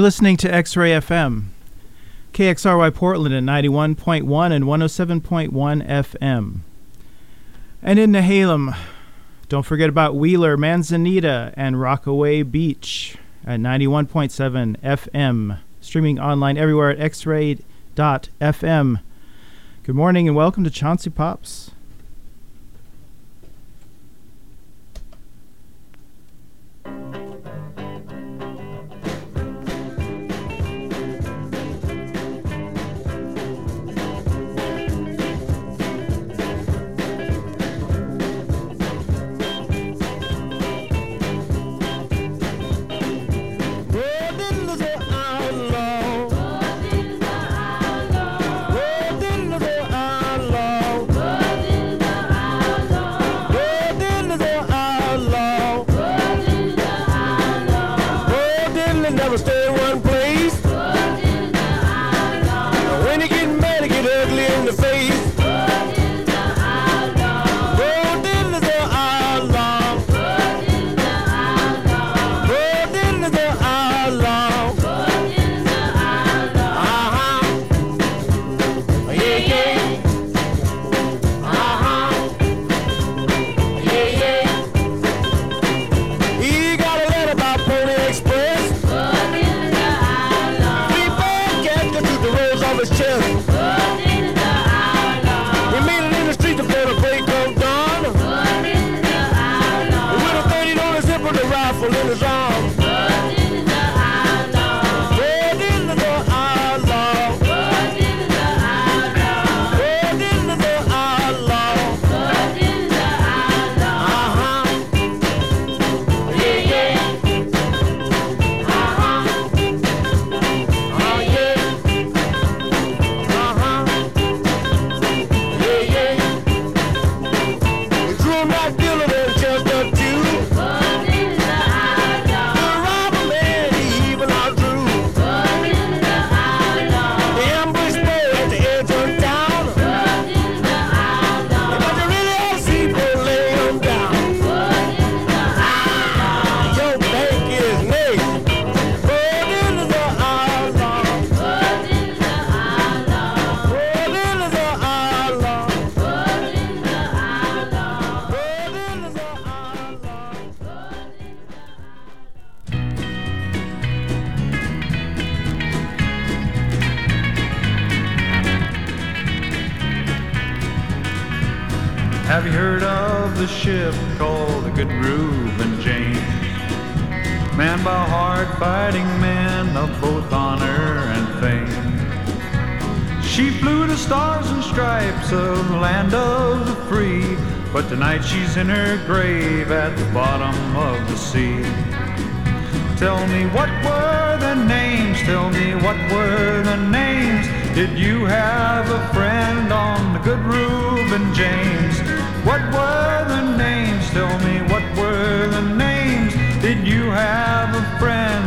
You're listening to X Ray FM, KXRY Portland at 91.1 and 107.1 FM. And in Nehalem, don't forget about Wheeler, Manzanita, and Rockaway Beach at 91.7 FM. Streaming online everywhere at xray.fm. Good morning and welcome to Chauncey Pops. She's in her grave at the bottom of the sea. Tell me what were the names? Tell me what were the names? Did you have a friend on the good Reuben James? What were the names? Tell me what were the names? Did you have a friend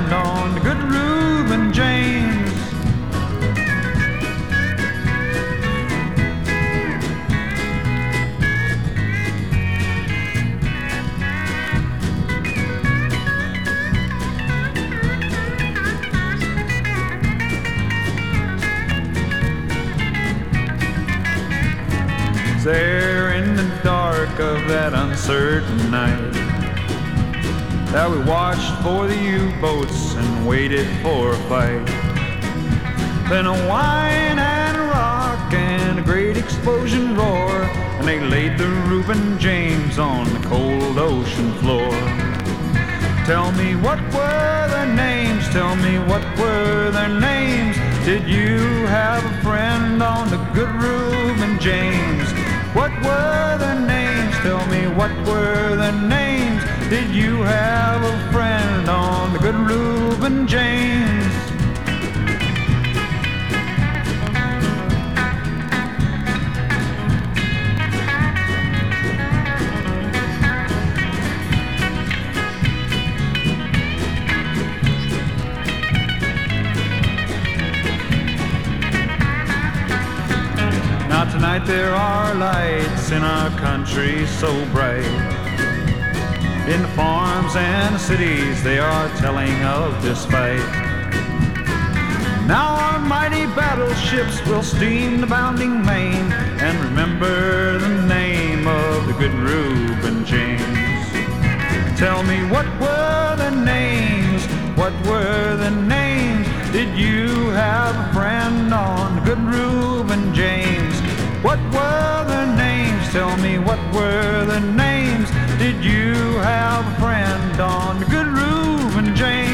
night that we watched for the U-boats and waited for a fight. Then a whine and a rock and a great explosion roar, and they laid the Reuben James on the cold ocean floor. Tell me what were their names? Tell me what were their names? Did you have a friend on the good Reuben James? What were their names? Tell me what were their names? Did you have a friend on the good Reuben James? Tonight there are lights in our country so bright. In farms and cities they are telling of this fight. Now our mighty battleships will steam the bounding main and remember the name of the good Reuben James. Tell me what were the names? What were the names? Did you have a friend on good Reuben James? What were the names? Tell me what were the names? Did you have a friend on good Reuben James?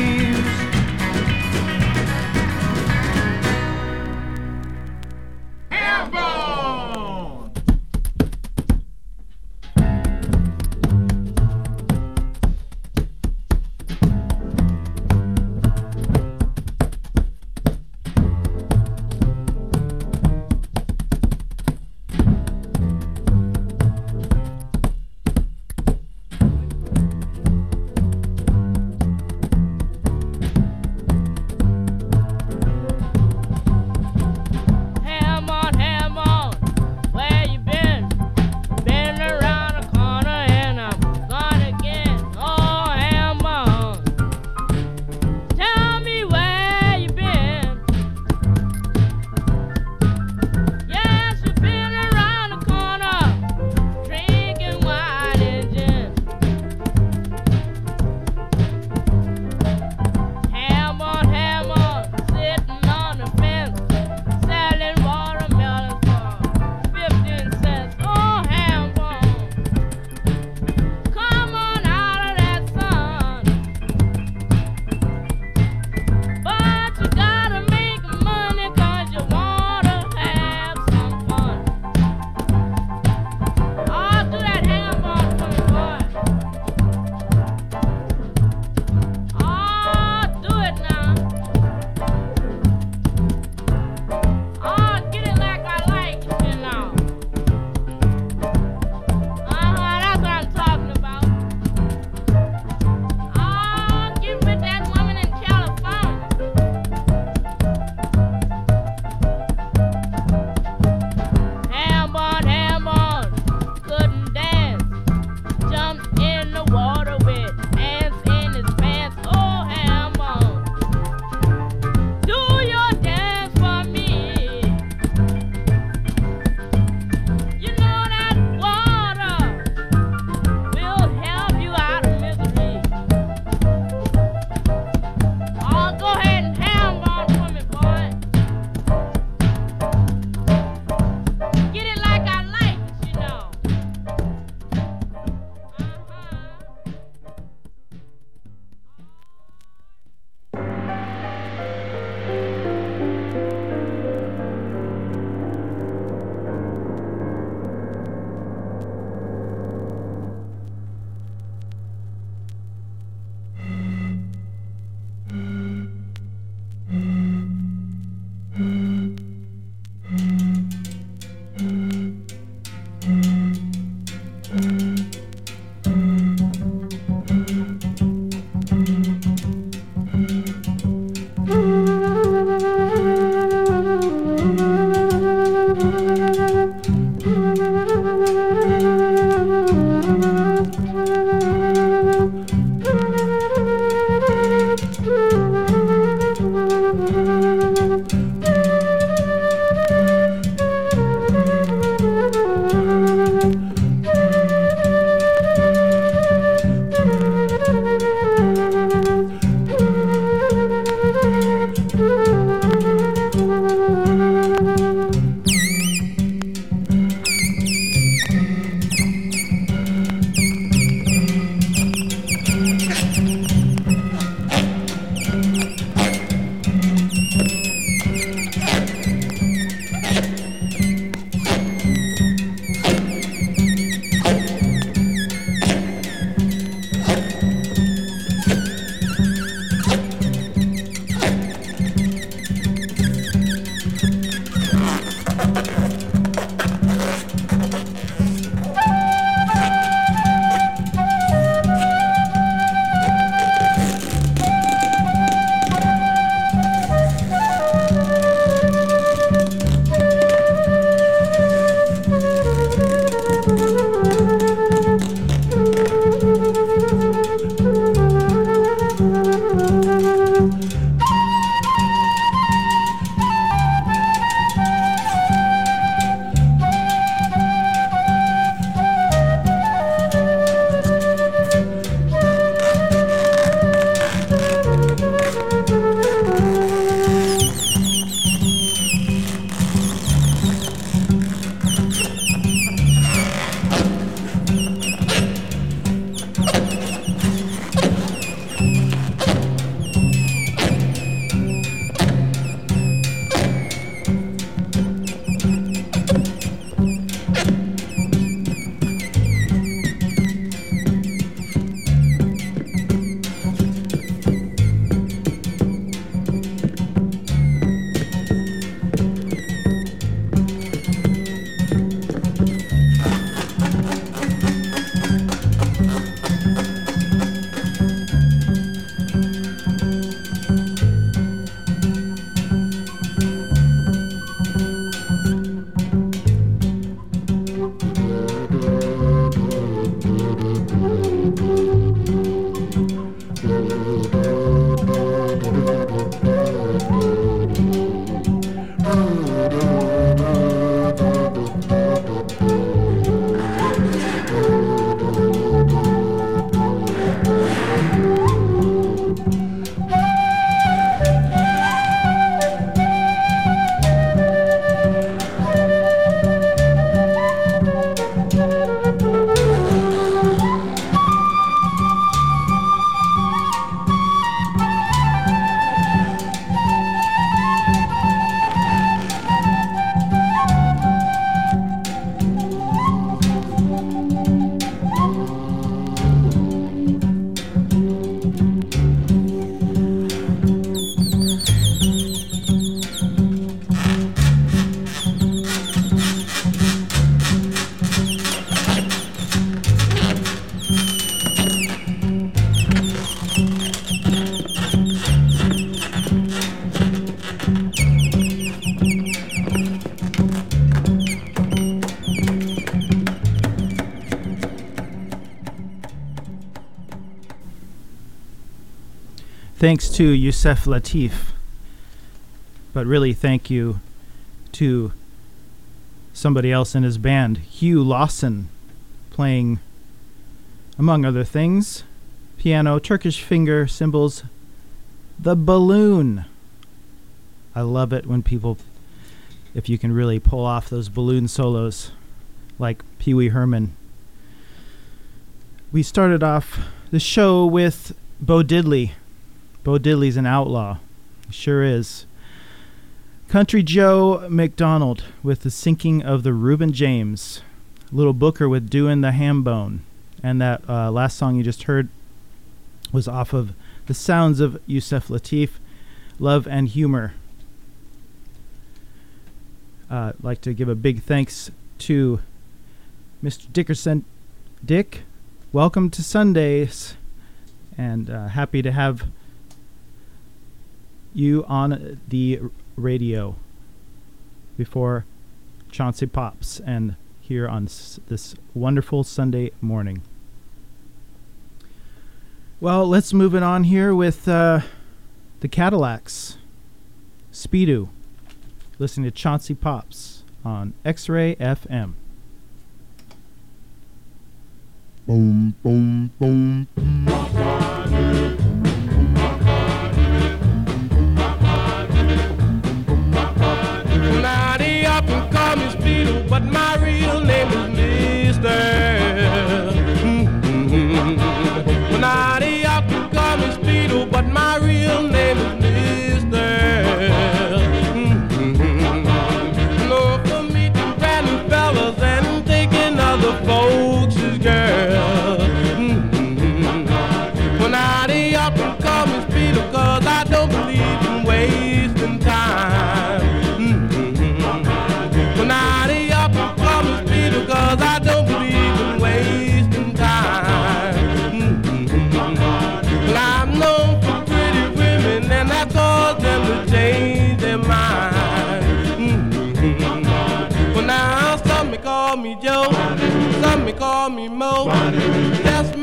Thanks to Yusef Lateef. But really, thank you to somebody else in his band, Hugh Lawson, playing, among other things, piano, Turkish finger, cymbals, the balloon. I love it when people, if you can really pull off those balloon solos like Pee Wee Herman. We started off the show with Bo Diddley Bo Diddley's an outlaw. He sure is. Country Joe McDonald with the sinking of the Reuben James. Little Booker with Doing the Ham Bone. And that uh, last song you just heard was off of The Sounds of Yusef Lateef, Love and Humor. Uh, I'd like to give a big thanks to Mr. Dickerson. Dick, welcome to Sundays, and uh, happy to have you on the radio before Chauncey Pops and here on s- this wonderful Sunday morning. Well, let's move it on here with uh, the Cadillacs. Speedo. Listening to Chauncey Pops on X Ray FM. Boom, boom, boom. boom. But my real name is Mister. Mm-hmm. Now they often call me Speedo, but my real name is Mister. Mm-hmm. No, for me to brand new fellas and taking other folks' girls. Mm-hmm. Now they often call me Speedo,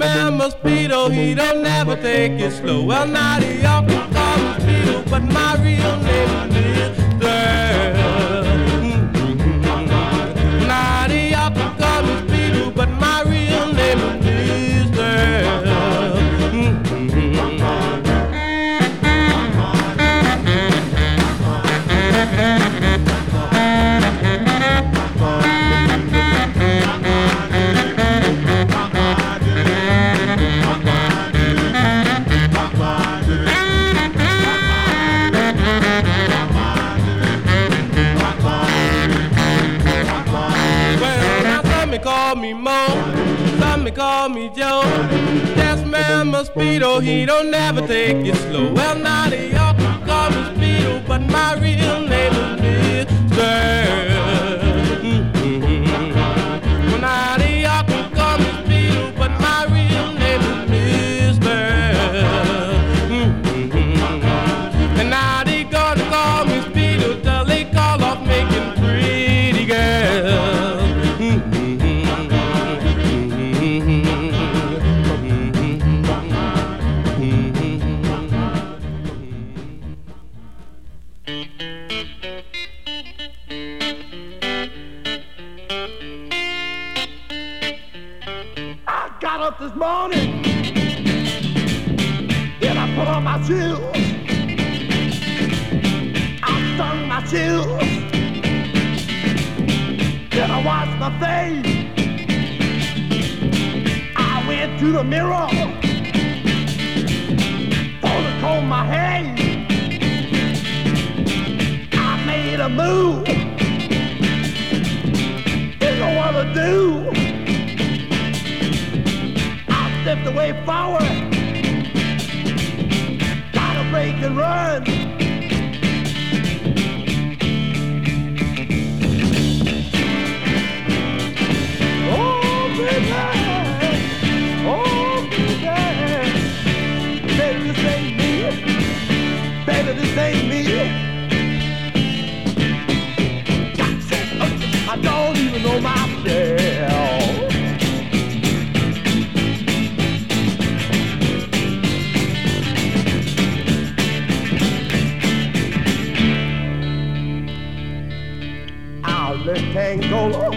Man, my Speedo, he don't never take it slow. Well, now they often call me Speedo, but my real name is Joe. Yes, man, Speedo, he don't never take it slow. Well, now they all call me Speedo, but my real name is Mister. Up this morning, then I put on my shoes. I stung my shoes, then I washed my face. I went to the mirror, to comb my hair. I made a move, didn't know what to do. I stepped away forward. Gotta break and run. Oh, baby. Oh, baby. Baby, this ain't me. Baby, this ain't me. Oh, I don't even know myself. Angola,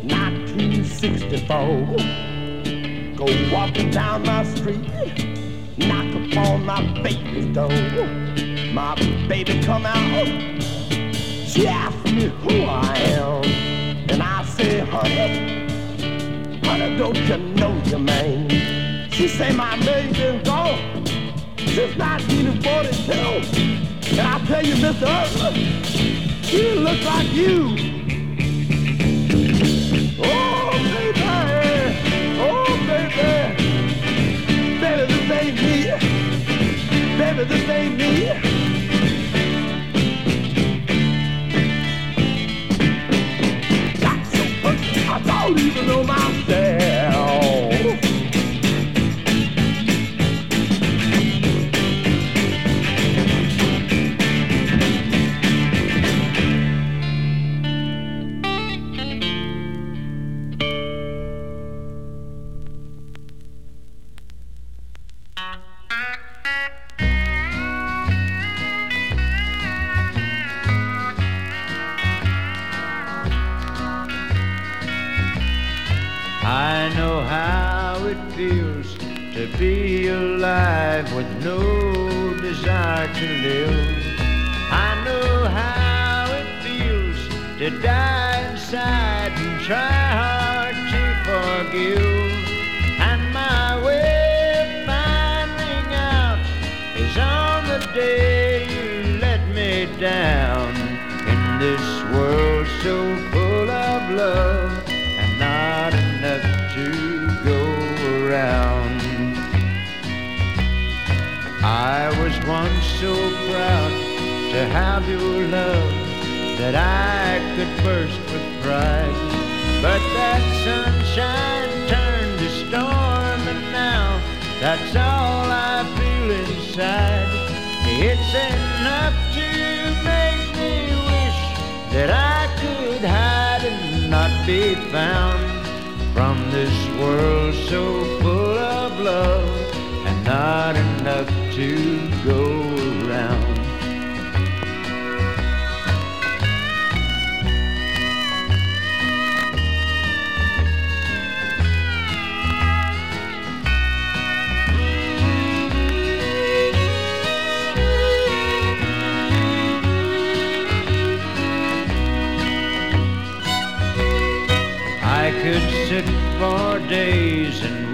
1964. Go walking down my street, knock upon my baby's door. My baby come out, she asked me who I am, and I say, honey, honey, don't you know your man? She say my name been gone since 1942. And I tell you, Mr. Earl, she look like you. Ain't me. Baby, this ain't me.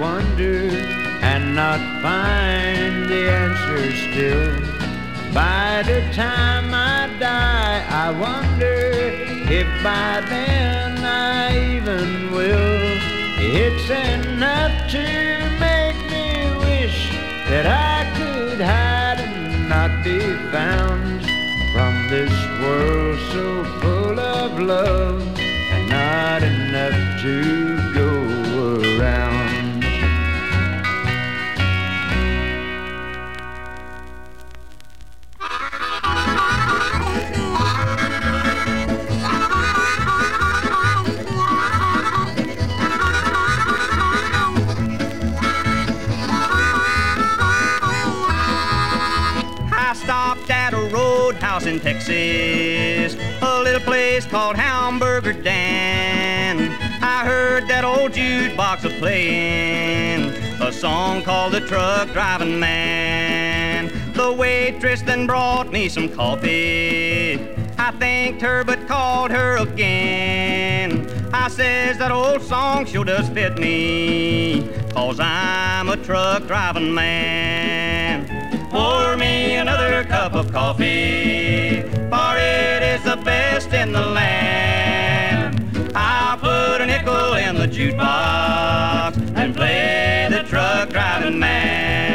Wonder and not find the answer still. By the time I die, I wonder if by then I even will. It's enough to make me wish that I could hide and not be found from this world so full of love and not enough to Texas, a little place called Hamburger Dan. I heard that old jukebox a playing a song called The Truck Driving Man. The waitress then brought me some coffee. I thanked her but called her again. I says that old song sure does fit me, cause I'm a truck driving man. Pour me another cup of coffee, for it is the best in the land. I'll put a nickel in the jukebox and play the truck driving man.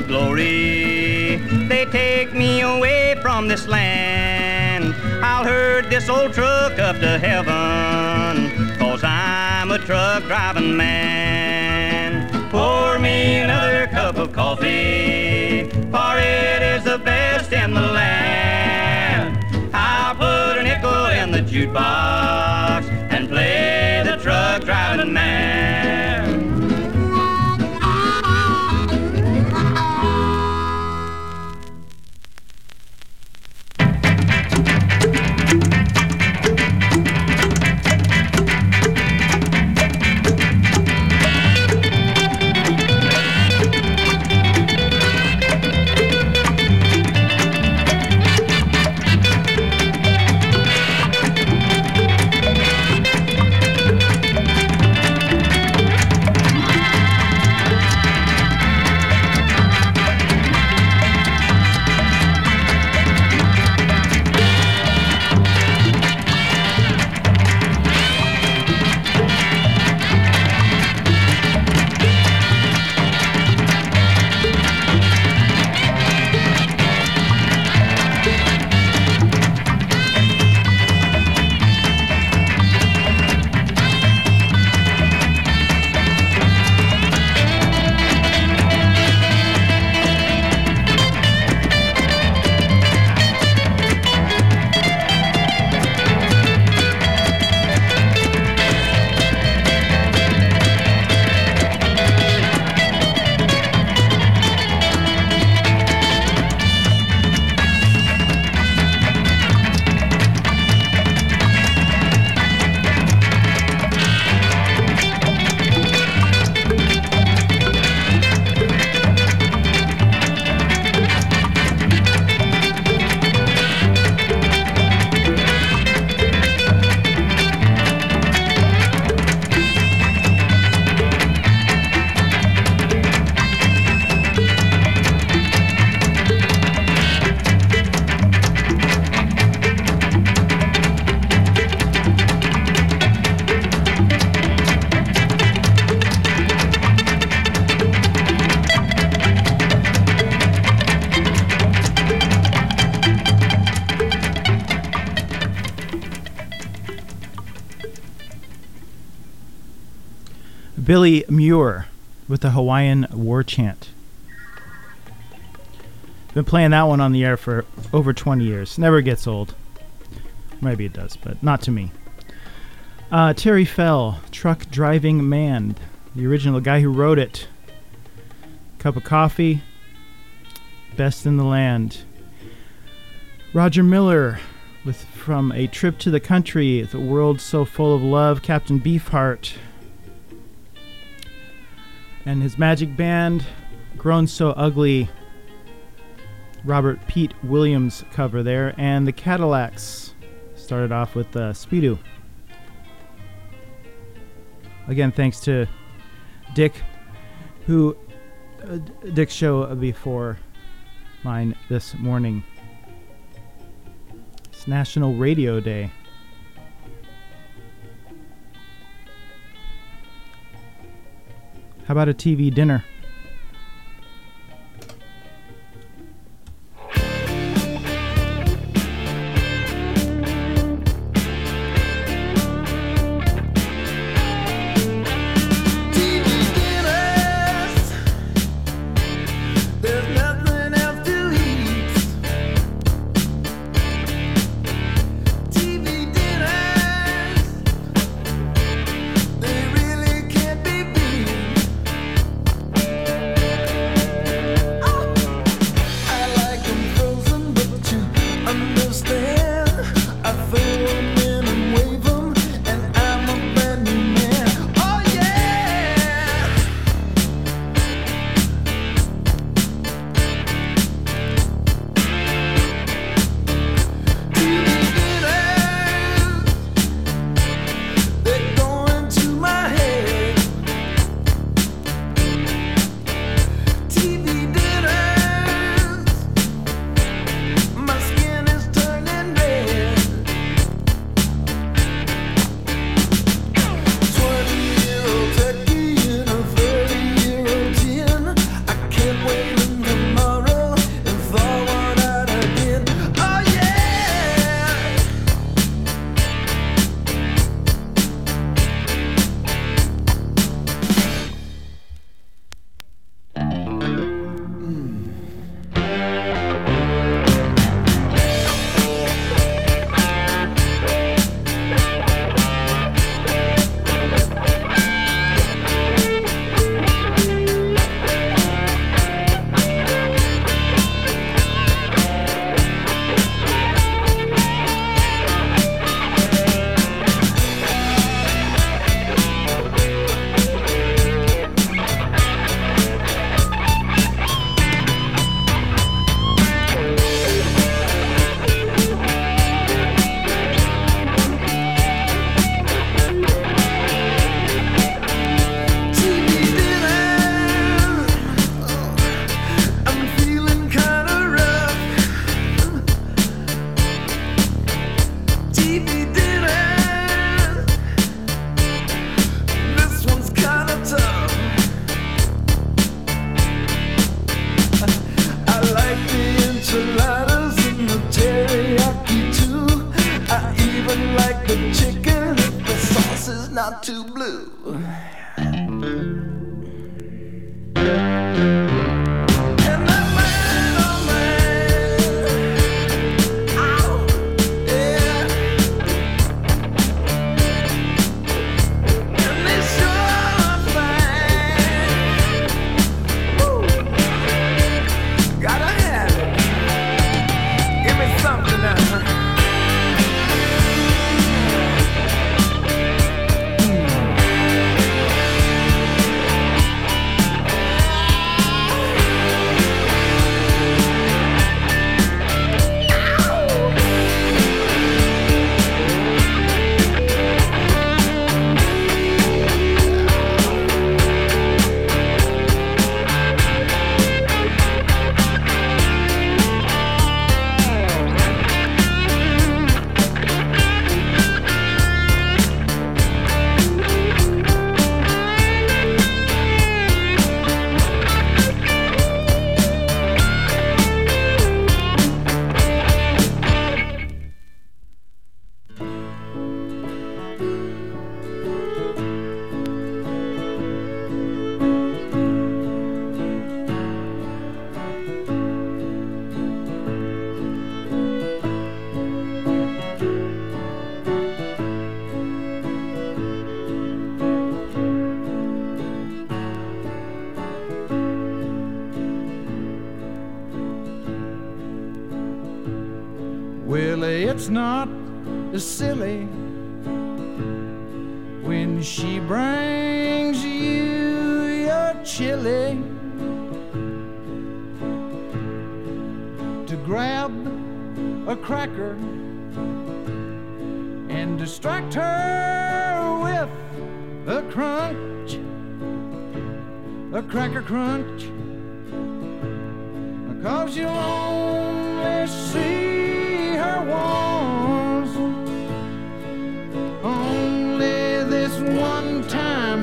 To glory, they take me away from this land. I'll herd this old truck up to heaven, cause I'm a truck driving man. Pour me another cup of coffee, for it is the best in the land. I'll put a nickel in the jukebox Billy Mure with the Hawaiian War Chant. Been playing that one on the air for over 20 years. Never gets old. Maybe it does, but not to me. Uh, Terry Fell, Truck Driving Man, the original guy who wrote it. Cup of coffee, best in the land. Roger Miller with from A Trip to the Country, The World So Full of Love, Captain Beefheart, and his magic band, Grown So Ugly, Robert Pete Williams cover there, and the Cadillacs started off with uh, Speedo. Again, thanks to Dick, who uh, Dick's show before mine this morning. It's National Radio Day. How about a TV dinner?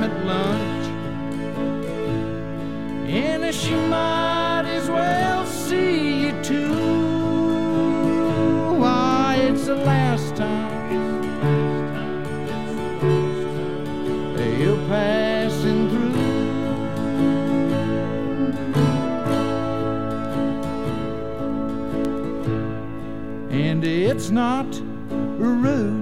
at lunch. And she might as well see you too. Why, it's the last time you're passing through. And it's not rude.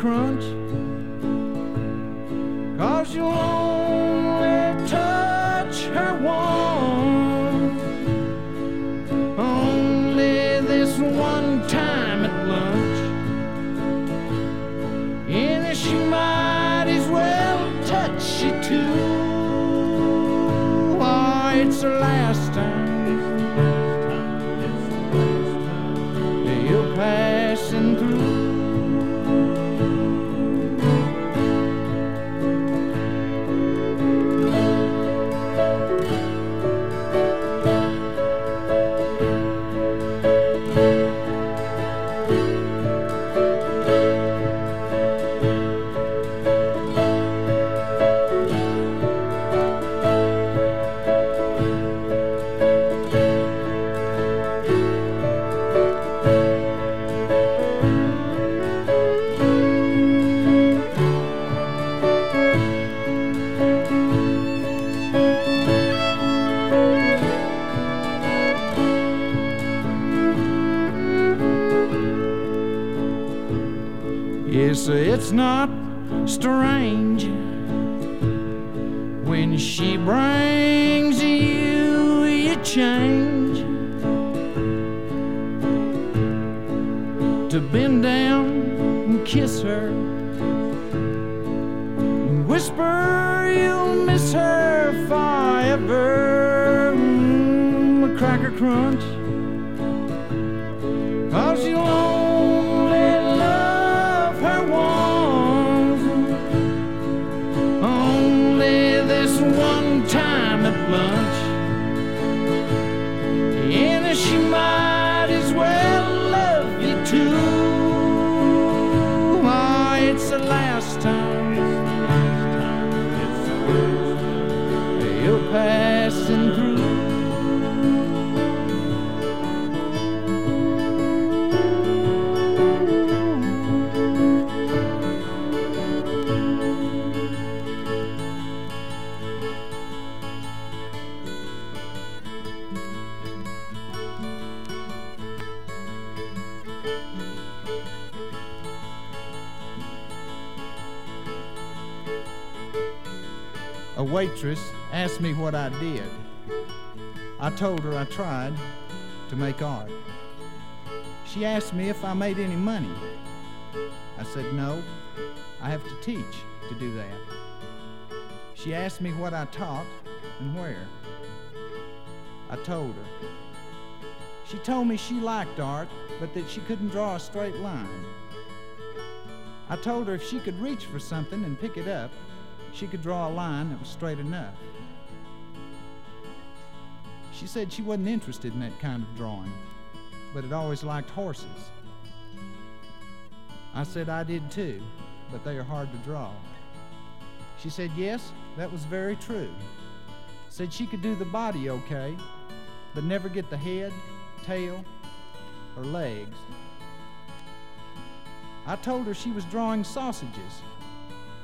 crunch. it's not strange when she brings you your change to bend down and kiss her and whisper you'll miss her forever. Mm, a cracker crunch waitress asked me what I did. I told her I tried to make art. She asked me if I made any money. I said no, I have to teach to do that. She asked me what I taught and where. I told her. She told me she liked art, but that she couldn't draw a straight line. I told her if she could reach for something and pick it up, she could draw a line that was straight enough. She said she wasn't interested in that kind of drawing, but had always liked horses. I said I did too, but they are hard to draw. She said yes, that was very true. Said she could do the body okay, but never get the head, tail, or legs. I told her she was drawing sausages,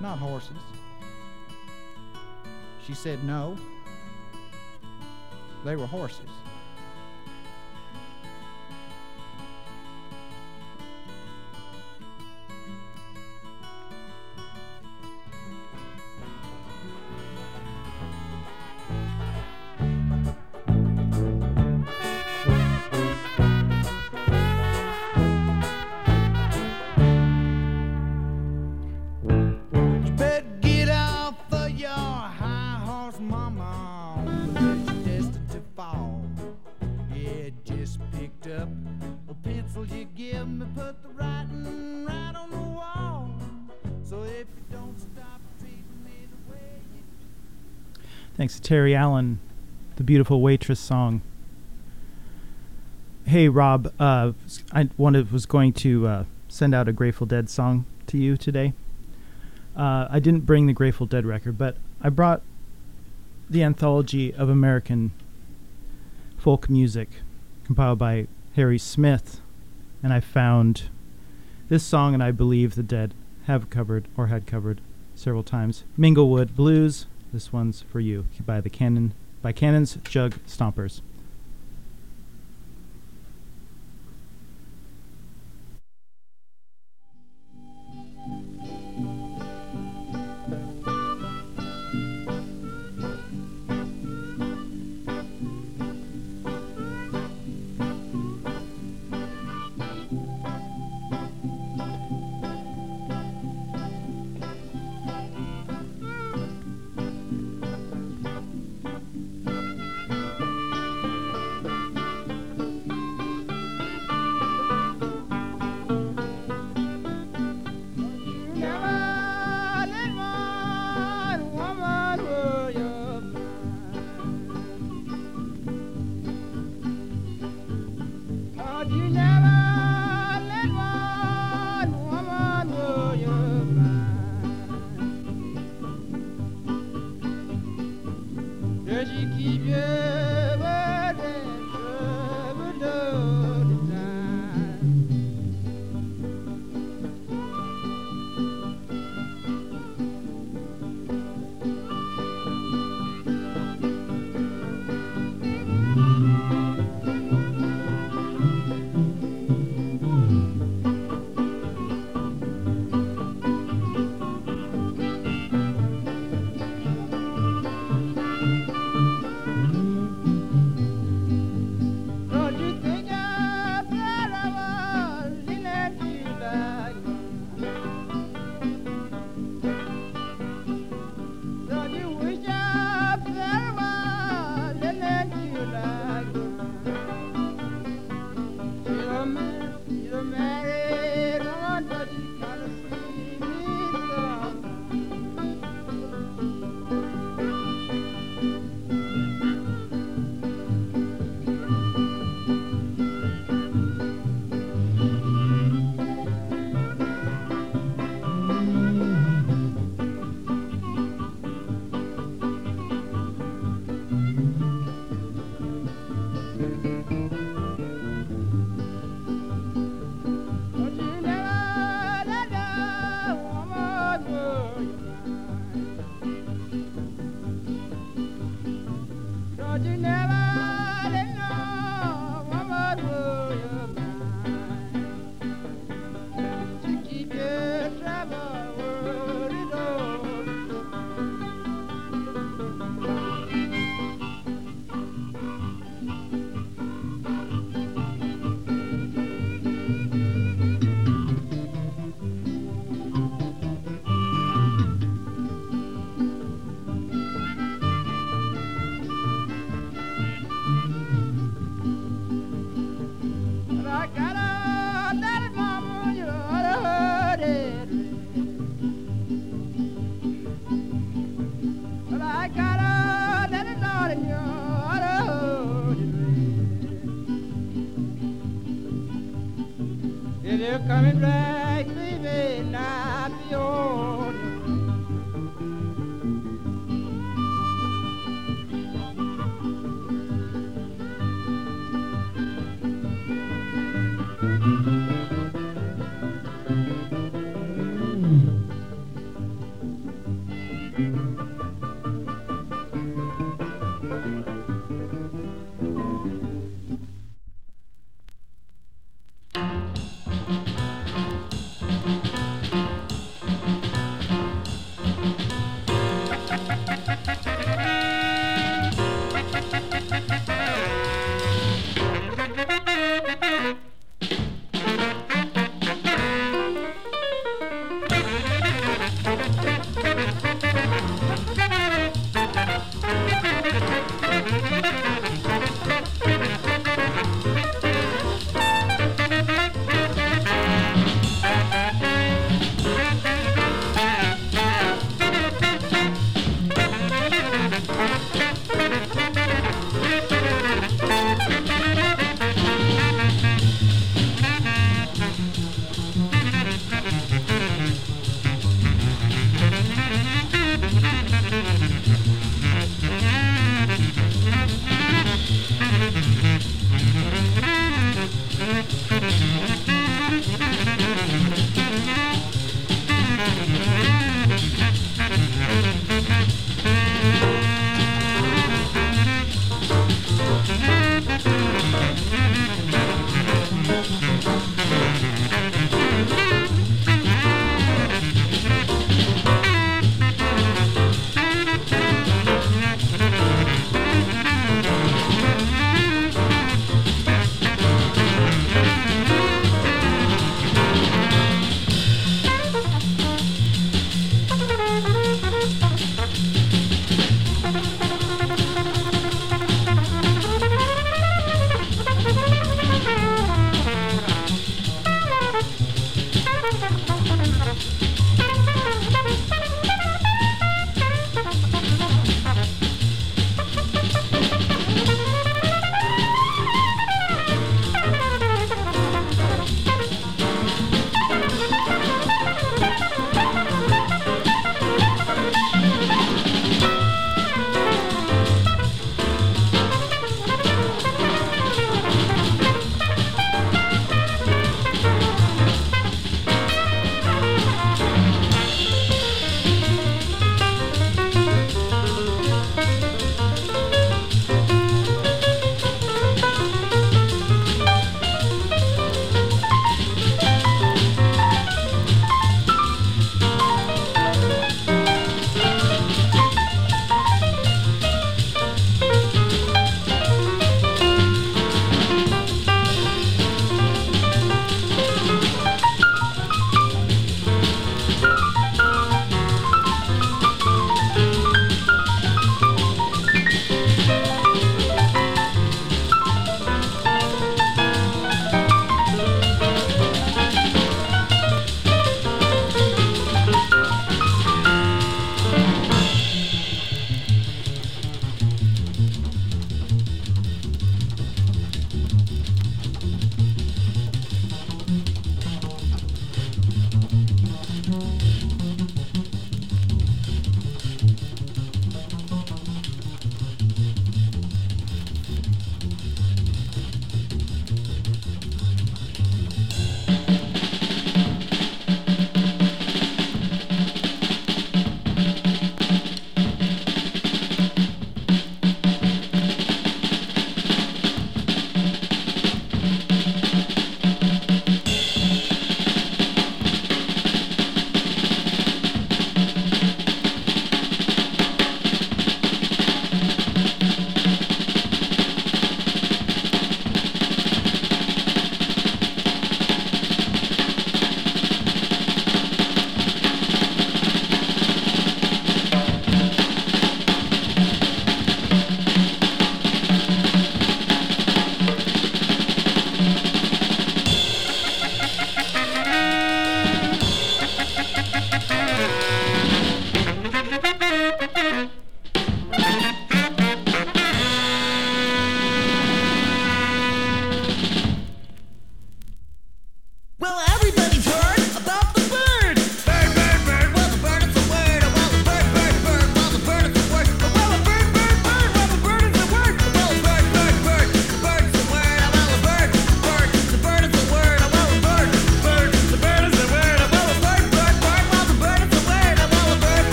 not horses. She said no, they were horses. Terry Allen, the beautiful waitress song. Hey Rob, uh, I wanted was going to uh, send out a Grateful Dead song to you today. Uh, I didn't bring the Grateful Dead record, but I brought the anthology of American folk music compiled by Harry Smith, and I found this song, and I believe the Dead have covered or had covered several times. Minglewood Blues. This one's for you by the Cannon by Cannon's Jug Stompers. man, you're man. coming back, baby, not beyond. Mm -hmm.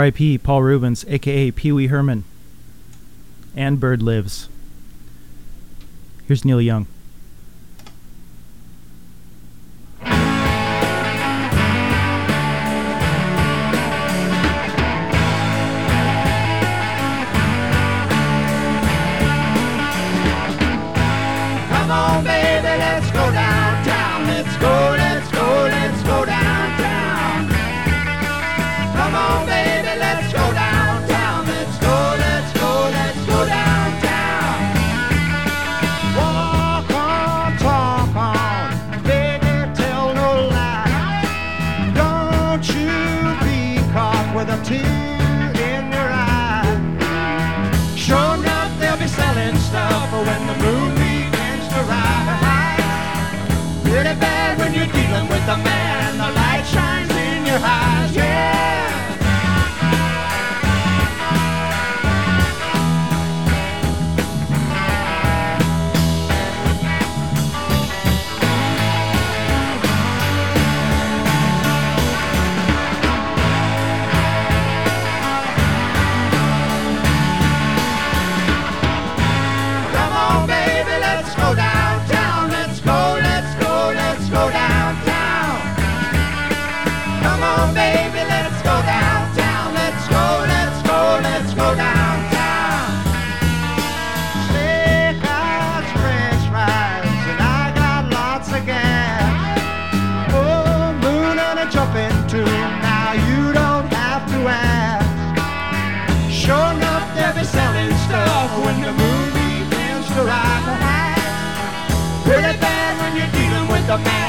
R.I.P. Paul Reubens, aka Pee Wee Herman. And Bird Lives. Here's Neil Young. you're dealing with a man alive. Toca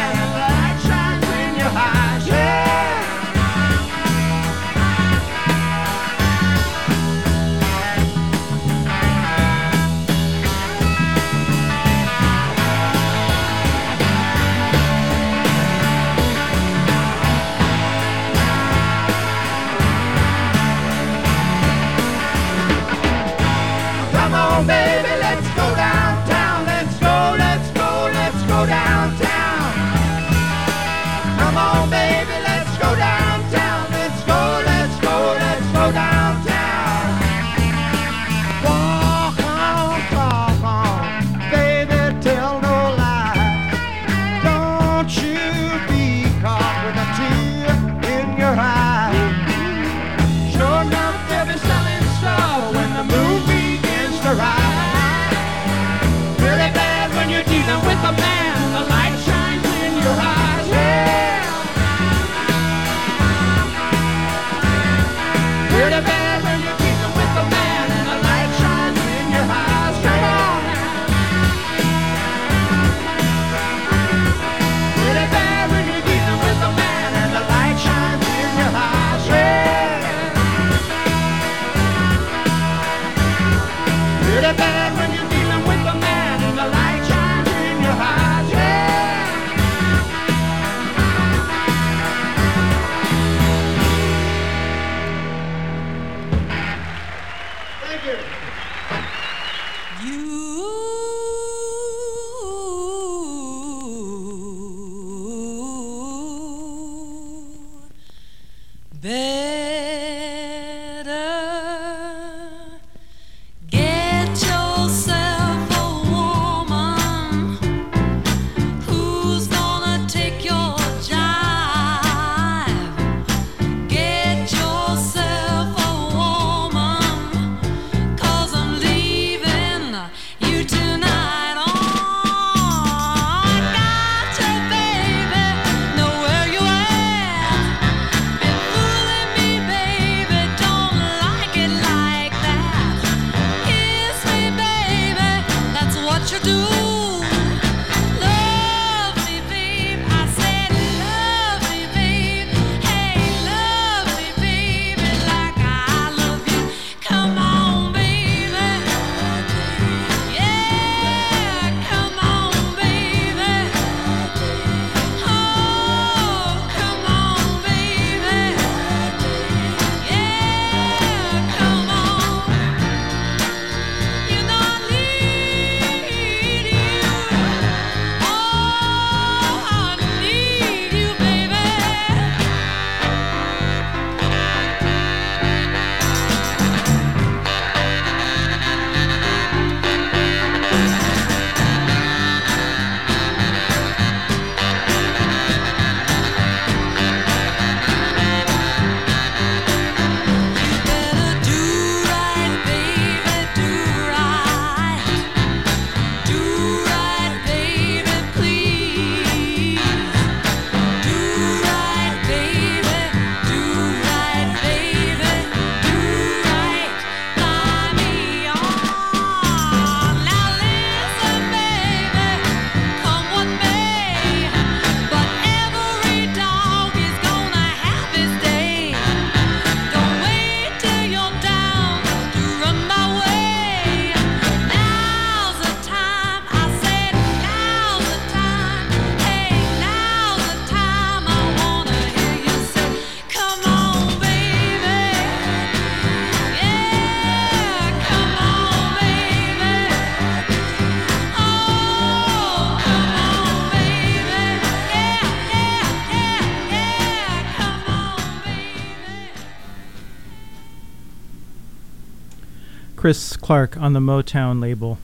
Clark on the Motown label.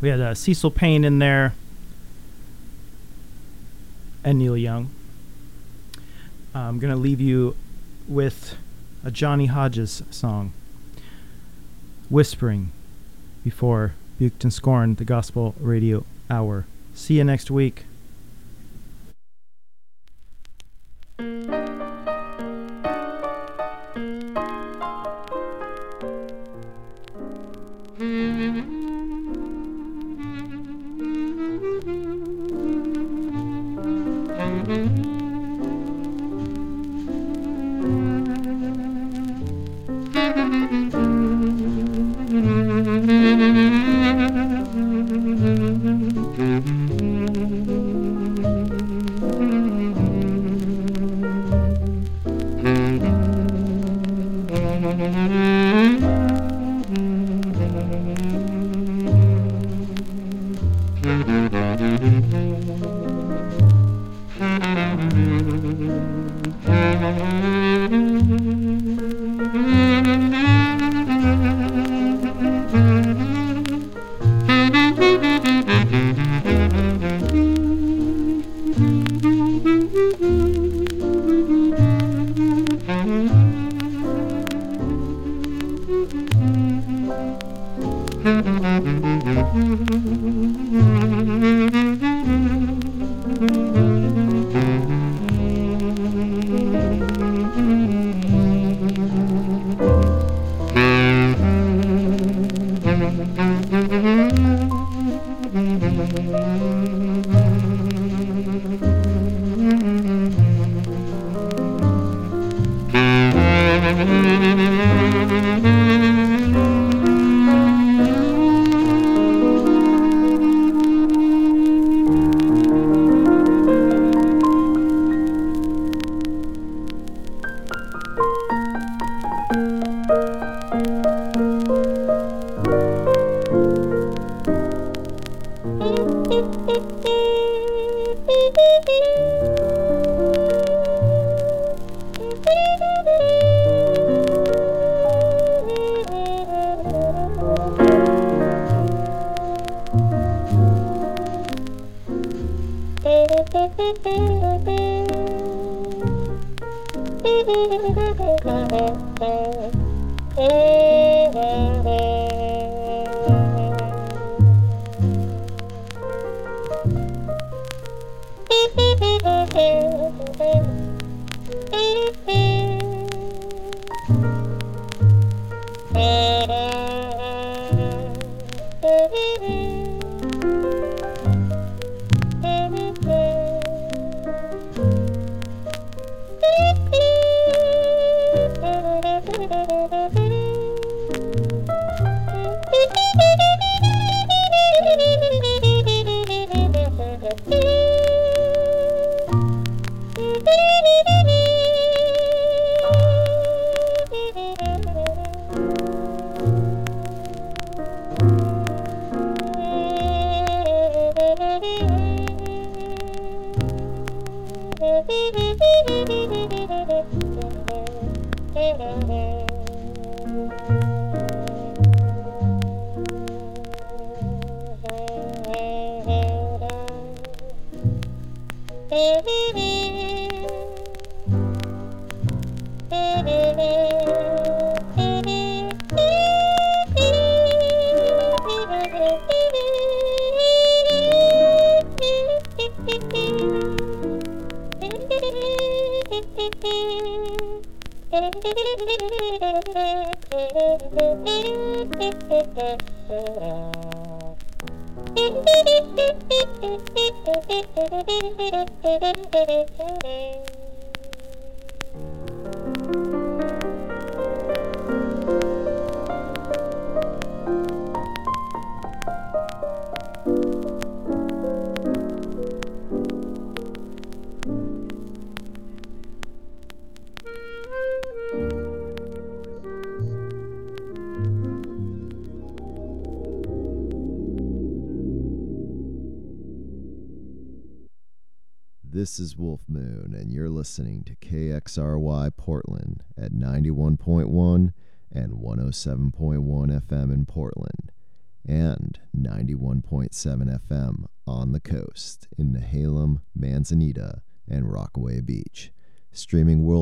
We had uh, Cecil Payne in there and Neil Young. I'm going to leave you with a Johnny Hodges song, Whispering, before Buked and Scorned, the Gospel Radio Hour. See you next week. This 107.1 FM in Portland, and 91.7 FM on the coast in Nehalem, Manzanita, and Rockaway Beach. Streaming worldwide